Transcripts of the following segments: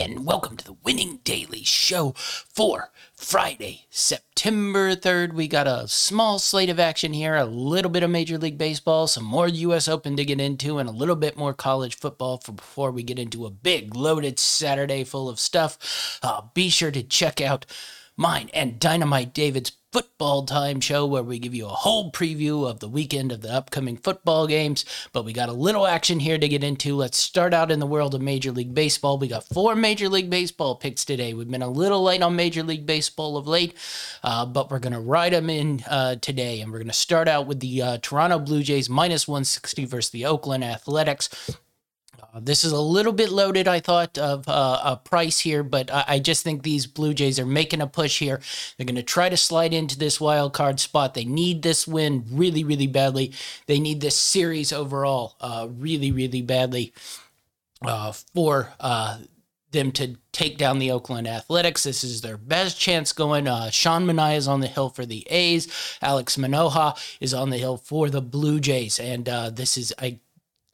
and welcome to the Winning Daily Show for Friday, September 3rd. We got a small slate of action here, a little bit of Major League Baseball, some more U.S. Open to get into, and a little bit more college football for before we get into a big loaded Saturday full of stuff. Uh, be sure to check out mine and Dynamite David's football time show where we give you a whole preview of the weekend of the upcoming football games. But we got a little action here to get into. Let's start out in the world of Major League Baseball. We got four Major League Baseball picks today. We've been a little late on Major League Baseball of late, uh, but we're going to ride them in uh, today. And we're going to start out with the uh, Toronto Blue Jays minus 160 versus the Oakland Athletics. Uh, this is a little bit loaded, I thought, of uh, a price here, but I, I, just think these Blue Jays are making a push here. They're going to try to slide into this wild card spot. They need this win really, really badly. They need this series overall uh, really, really badly uh, for uh, them to take down the Oakland Athletics. This is their best chance going. Uh, Sean Manaea is on the hill for the A's. Alek Manoah is on the hill for the Blue Jays. And uh, this is, I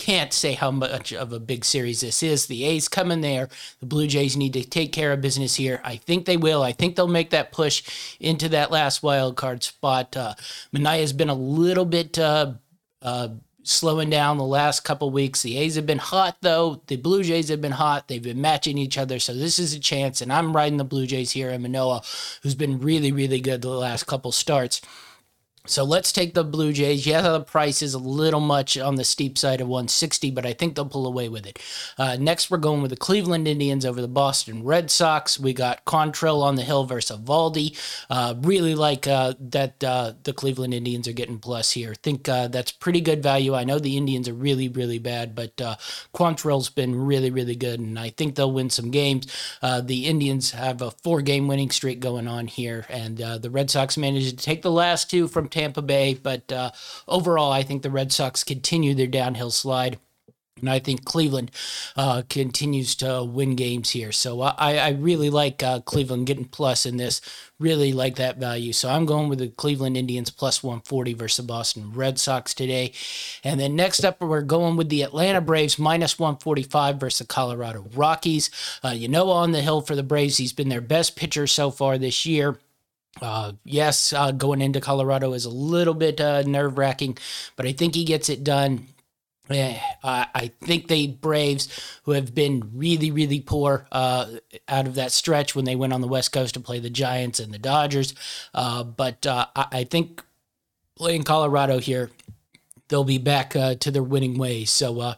can't say how much of a big series this is. The A's coming there. The Blue Jays need to take care of business here. I think they will. I think they'll make that push into that last wild card spot. Uh, Manaea's been a little bit uh, uh, slowing down the last couple weeks. The A's have been hot though. The Blue Jays have been hot. They've been matching each other, so this is a chance. And I'm riding the Blue Jays here in Manoah, who's been really, really good the last couple starts. So let's take the Blue Jays. Yeah, the price is a little much on the steep side of 160, but I think they'll pull away with it. Uh, next, we're going with the Cleveland Indians over the Boston Red Sox. We got Quantrill on the hill versus Valdi. Uh, really like uh, that uh, the Cleveland Indians are getting plus here. Think uh, that's pretty good value. I know the Indians are really, really bad, but uh, Quantrill's been really, really good, and I think they'll win some games. Uh, the Indians have a four-game winning streak going on here, and the Red Sox managed to take the last two from Tampa Bay. But uh, overall, I think the Red Sox continue their downhill slide. And I think Cleveland uh, continues to win games here. So I, I really like uh, Cleveland getting plus in this. Really like that value. So I'm going with the Cleveland Indians plus 140 versus the Boston Red Sox today. And then next up, we're going with the Atlanta Braves minus 145 versus the Colorado Rockies. Uh, you know, on the hill for the Braves, he's been their best pitcher so far this year. Uh, yes, uh, going into Colorado is a little bit uh, nerve wracking, but I think he gets it done. Uh, I think the Braves, who have been really, really poor uh, out of that stretch when they went on the West Coast to play the Giants and the Dodgers, uh, but uh, I think playing Colorado here, they'll be back uh, to their winning ways. So uh,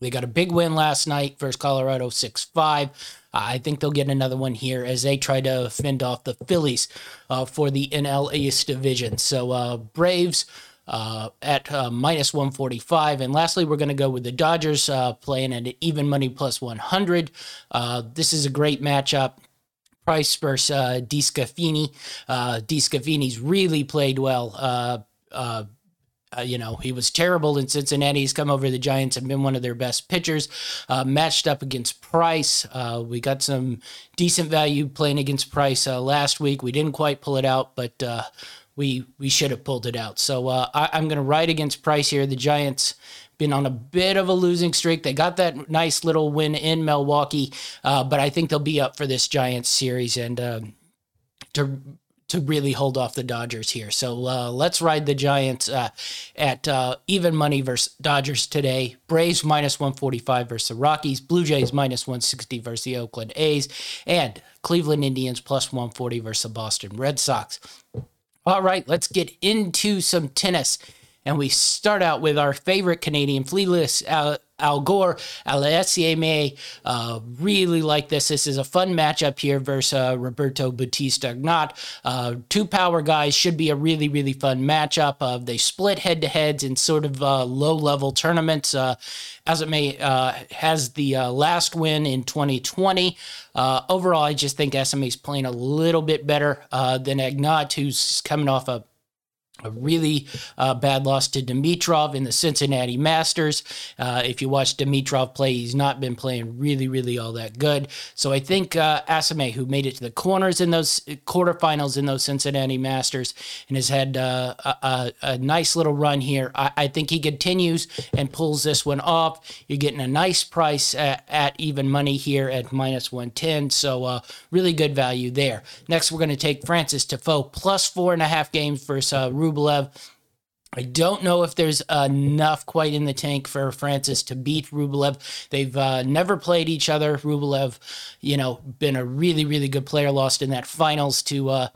they got a big win last night versus Colorado 6 5. I think they'll get another one here as they try to fend off the Phillies uh, for the NL East division. So uh, Braves uh, at uh, minus 145. And lastly, we're going to go with the Dodgers uh, playing at even money plus 100. Uh, this is a great matchup. Price versus uh, DeSclafani. Uh, DeSclafani's really played well. Uh, you know, he was terrible in Cincinnati. He's come over the Giants and been one of their best pitchers. Uh, matched up against Price. Uh, we got some decent value playing against Price uh, last week. We didn't quite pull it out, but uh, we we should have pulled it out. So uh, I, I'm going to ride against Price here. The Giants been on a bit of a losing streak. They got that nice little win in Milwaukee, but I think they'll be up for this Giants series and to to really hold off the Dodgers here. So uh, let's ride the Giants uh, at uh, even money versus Dodgers today. Braves minus 145 versus the Rockies. Blue Jays minus 160 versus the Oakland A's. And Cleveland Indians plus 140 versus the Boston Red Sox. All right, let's get into some tennis. And we start out with our favorite Canadian, Fleeless uh, Auger, Aliassime. Uh, really like this. This is a fun matchup here versus uh, Roberto Bautista Agut. Uh, two power guys should be a really, really fun matchup. Uh, they split head to heads in sort of uh, low level tournaments. Uh, as it may, has the uh, last win in 2020. overall, I just think SMA is playing a little bit better than Agut, who's coming off a a really uh, bad loss to Dimitrov in the Cincinnati Masters. Uh, if you watch Dimitrov play, he's not been playing really, really all that good. So I think uh, Asame, who made it to the corners in those quarterfinals in those Cincinnati Masters and has had uh, a, a, nice little run here, I, I, think he continues and pulls this one off. You're getting a nice price at, at even money here at minus 110. So uh, really good value there. Next, we're going to take Frances Tiafoe plus four and a half games versus uh, Rublev. I don't know if there's enough quite in the tank for Frances to beat Rublev. They've uh, never played each other. Rublev, you know, been a really, really good player, lost in that finals to uh,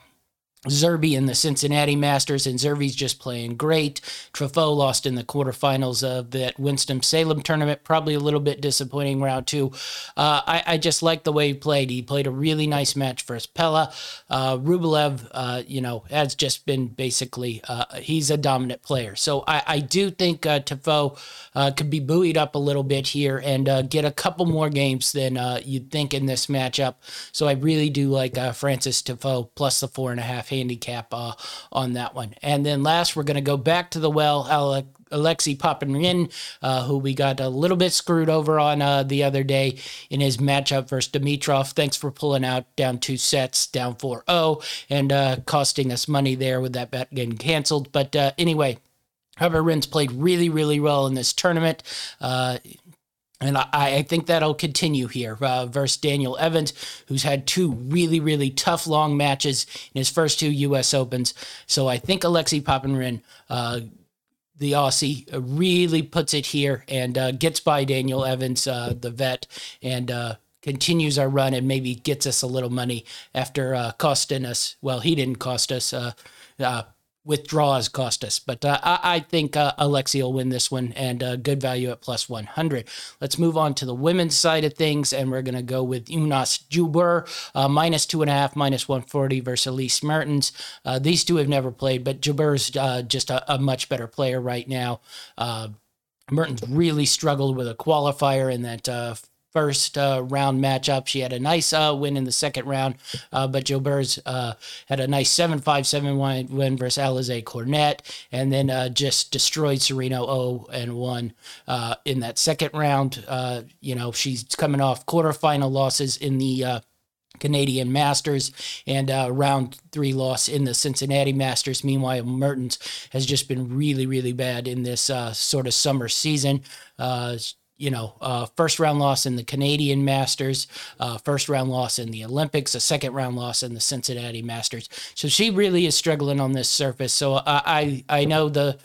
Zverev in the Cincinnati Masters, and Zverev's just playing great. Tiafoe lost in the quarterfinals of that Winston-Salem tournament. Probably a little bit disappointing round two. Uh, I, I, just like the way he played. He played a really nice match for Pella. Uh, Rublev, uh, you know, has just been basically, uh, he's a dominant player. So I, I do think uh, Tiafoe uh, could be buoyed up a little bit here and uh, get a couple more games than you'd think in this matchup. So I really do like Frances Tiafoe plus the four and a half handicap uh, on that one. And then last, we're going to go back to the well. Alec, Alexei Popyrin, uh, who we got a little bit screwed over on uh, the other day in his matchup versus Dimitrov. Thanks for pulling out down two sets, down 4 0, and uh, costing us money there with that bet getting canceled. But uh, anyway, Popyrin's played really, really well in this tournament. Uh, and I, I, think that'll continue here uh, versus Daniel Evans, who's had two really, really tough long matches in his first two U.S. Opens. So I think Alexei Popyrin, uh, the Aussie, uh, really puts it here and uh, gets by Daniel Evans, uh, the vet, and uh, continues our run and maybe gets us a little money after costing us. Well, he didn't cost us withdrawals cost us. But uh, I, think uh, Alexei will win this one and uh, good value at plus 100. Let's move on to the women's side of things, and we're going to go with Ons Jabeur, uh, minus two and a half, minus 140 versus Elise Mertens. Uh, these two have never played, but Jabeur's uh, just a, a, much better player right now. Mertens really struggled with a qualifier in that first uh, round matchup. She had a nice uh, win in the second round, uh, but Jabeur's uh, had a nice 7 5 7 1 win versus Alizé Cornet, and then uh, just destroyed Serena 0 and 1 uh, in that second round. you know, she's coming off quarterfinal losses in the Canadian Masters and uh, round three loss in the Cincinnati Masters. Meanwhile, Mertens has just been really, really bad in this uh, sort of summer season. Uh, you know, uh, first round loss in the Canadian Masters, uh, first round loss in the Olympics, a second round loss in the Cincinnati Masters. So she really is struggling on this surface. So I I, I know the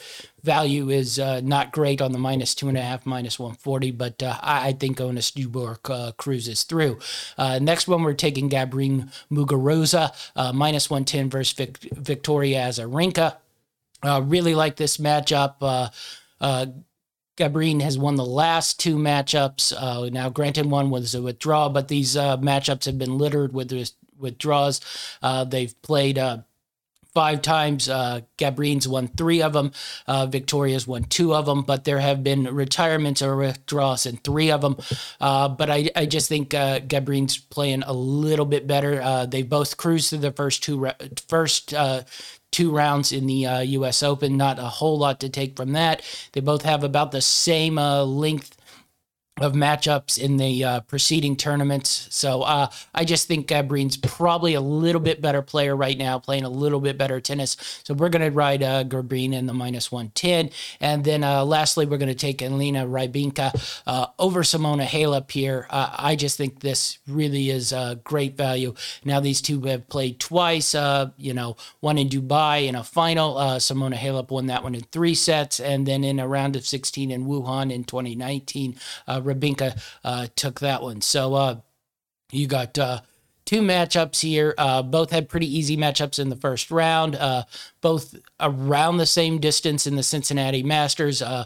value is uh, not great on the minus two and a half, minus 140, but uh, I, I, think Ons Jabeur uh, cruises through. Uh, next one, we're taking Garbiñe Muguruza, uh, minus 110 versus Vic- Victoria Azarenka. Uh, really like this matchup. Garbiñe has won the last two matchups. Uh, now, granted, one was a withdrawal, but these uh, matchups have been littered with withdrawals. Uh, they've played uh, five times. Uh, Garbiñe's won three of them. Uh, Victoria's won two of them, but there have been retirements or withdrawals in three of them. Uh, but I, I just think uh, Garbiñe's playing a little bit better. Uh, they both cruised through the first two first uh, two rounds in the uh, U.S. Open. Not a whole lot to take from that. They both have about the same uh, length of matchups in the uh, preceding tournaments. So uh, I just think Garbiñe's probably a little bit better player right now, playing a little bit better tennis. So we're going to ride uh, Gabrine in the minus 110. And then uh, lastly, we're going to take Elena Rybakina uh, over Simona Halep here. Uh, I just think this really is a great value. Now, these two have played twice, uh, you know, one in Dubai in a final. Simona Halep won that one in three sets. And then in a round of 16 in Wuhan in 2019, Rybakina uh, took that one. So uh, you got uh, two matchups here. Uh, both had pretty easy matchups in the first round. Uh, both around the same distance in the Cincinnati Masters. Uh,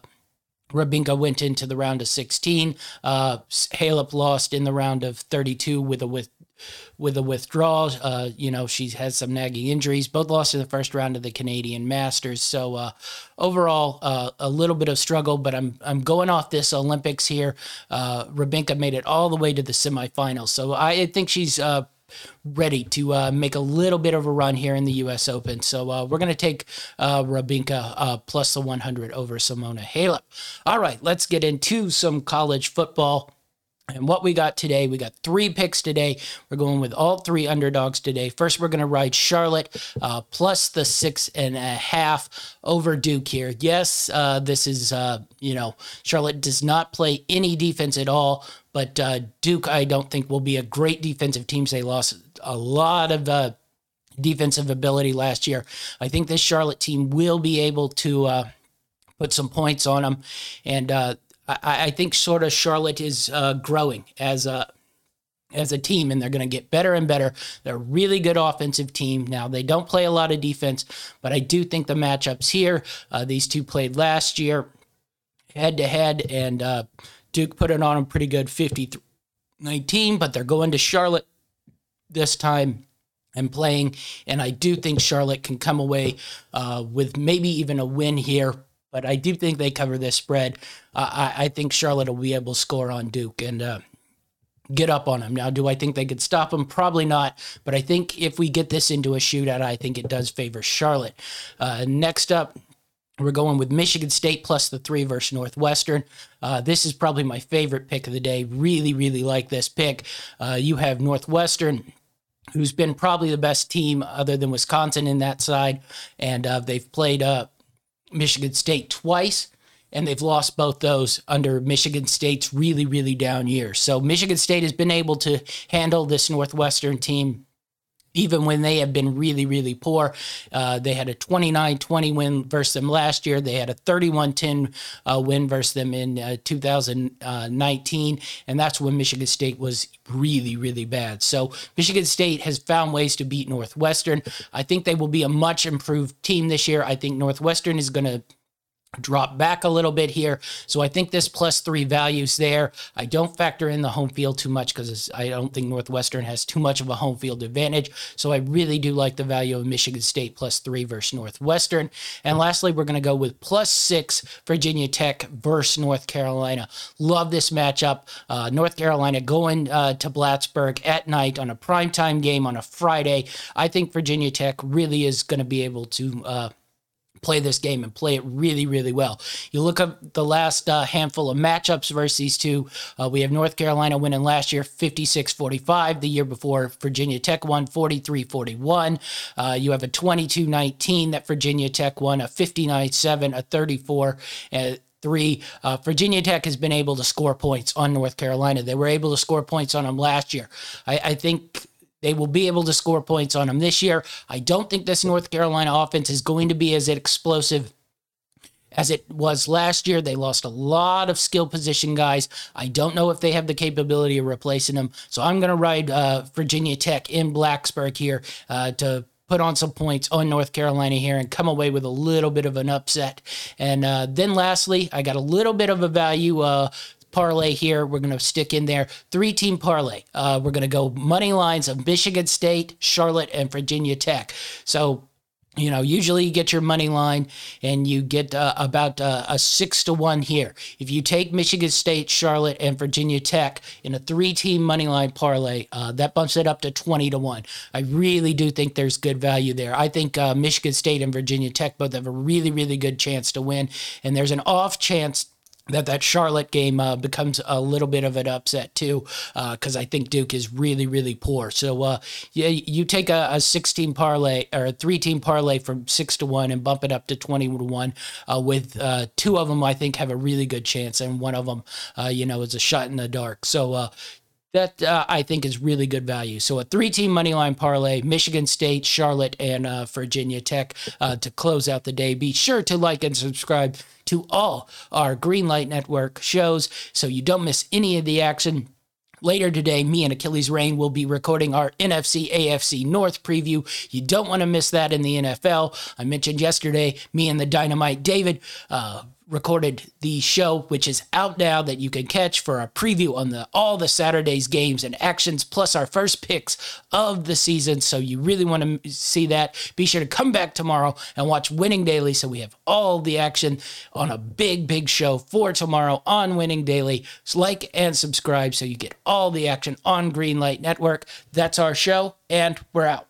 Rybakina went into the round of 16. Uh, Halep lost in the round of 32 with a with with a withdrawal. Uh, you know, she has some nagging injuries. Both lost in the first round of the Canadian Masters. So uh, overall, uh, a little bit of struggle. But I'm I'm going off this Olympics here. Uh, Rybakina made it all the way to the semifinals. So I think she's uh, ready to uh, make a little bit of a run here in the U.S. Open. So uh, we're going to take Rybakina plus the 100 over Simona Halep. All right, let's get into some college football. And what we got today, we got three picks today. We're going with all three underdogs today. First, we're going to ride Charlotte uh, plus the six and a half over Duke here. Yes, uh, this is, uh, you know, Charlotte does not play any defense at all, but uh, Duke, I don't think, will be a great defensive team. They lost a lot of uh, defensive ability last year. I think this Charlotte team will be able to uh, put some points on them. And, I, I think sort of Charlotte is uh, growing as a as a team, and they're going to get better and better. They're a really good offensive team. Now, they don't play a lot of defense, but I do think the matchups here, uh, these two played last year head to head, and uh, Duke put it on them pretty good 50 19, but they're going to Charlotte this time and playing. And I do think Charlotte can come away uh, with maybe even a win here but I do think they cover this spread. Uh, I, I, think Charlotte will be able to score on Duke and uh, get up on them. Now, do I think they could stop them? Probably not. But I think if we get this into a shootout, I think it does favor Charlotte. Uh, next up, we're going with Michigan State plus the three versus Northwestern. Uh, this is probably my favorite pick of the day. Really, really like this pick. Uh, you have Northwestern who's been probably the best team other than Wisconsin in that side. And uh, they've played uh, Michigan State twice, and they've lost both those under Michigan State's really, really down year. So Michigan State has been able to handle this Northwestern team even when they have been really, really poor. Uh, they had a 29 20 win versus them last year. They had a 31 10 uh, win versus them in uh, 2019. And that's when Michigan State was really, really bad. So Michigan State has found ways to beat Northwestern. I think they will be a much improved team this year. I think Northwestern is going to drop back a little bit here. So I think this plus three values there. I don't factor in the home field too much because I don't think Northwestern has too much of a home field advantage. So I really do like the value of Michigan State plus three versus Northwestern. And lastly, we're going to go with plus six Virginia Tech versus North Carolina. Love this matchup. Uh, North Carolina going uh, to Blacksburg at night on a primetime game on a Friday. I think Virginia Tech really is going to be able to. Uh, play this game and play it really, really well. You look at the last uh, handful of matchups versus these two. Uh, we have North Carolina winning last year 56 45. The year before, Virginia Tech won 43 41. Uh, you have a 22 19 that Virginia Tech won, a 59 7, a 34 uh, three. Uh, Virginia Tech has been able to score points on North Carolina. They were able to score points on them last year. I, I think they will be able to score points on them this year. I don't think this North Carolina offense is going to be as explosive as it was last year. They lost a lot of skill position guys. I don't know if they have the capability of replacing them. So I'm going to ride uh, Virginia Tech in Blacksburg here uh, to put on some points on North Carolina here and come away with a little bit of an upset. And uh, then lastly, I got a little bit of a value uh, parlay here. We're going to stick in there three team parlay. Uh, we're going to go money lines of Michigan State, Charlotte, and Virginia Tech. So you know, usually you get your money line and you get uh, about uh, a six to one here. If you take Michigan State, Charlotte, and Virginia Tech in a three team money line parlay, uh, that bumps it up to 20 to one. I really do think there's good value there. I think uh, Michigan State and Virginia Tech both have a really, really good chance to win. And there's an off chance that that Charlotte game uh, becomes a little bit of an upset too, because uh, I think Duke is really really poor. So uh, yeah, you take a, a six team parlay or a three team parlay from six to one and bump it up to twenty to one. Uh, with uh, two of them, I think have a really good chance, and one of them, uh, you know, is a shot in the dark. So that uh, I think is really good value. So a three-team money line parlay: Michigan State, Charlotte, and uh, Virginia Tech uh, to close out the day. Be sure to like and subscribe to all our Greenlight Network shows so you don't miss any of the action. Later today, me and Achilles Rain will be recording our NFC AFC North preview. You don't want to miss that in the NFL. I mentioned yesterday, me and the Dynamite David uh, recorded the show, which is out now that you can catch for a preview on the all the Saturday's games and actions, plus our first picks of the season. So you really want to see that. Be sure to come back tomorrow and watch Winning Daily. So we have all the action on a big, big show for tomorrow on Winning Daily. So like and subscribe so you get all the action on Greenlight Network. That's our show, and we're out.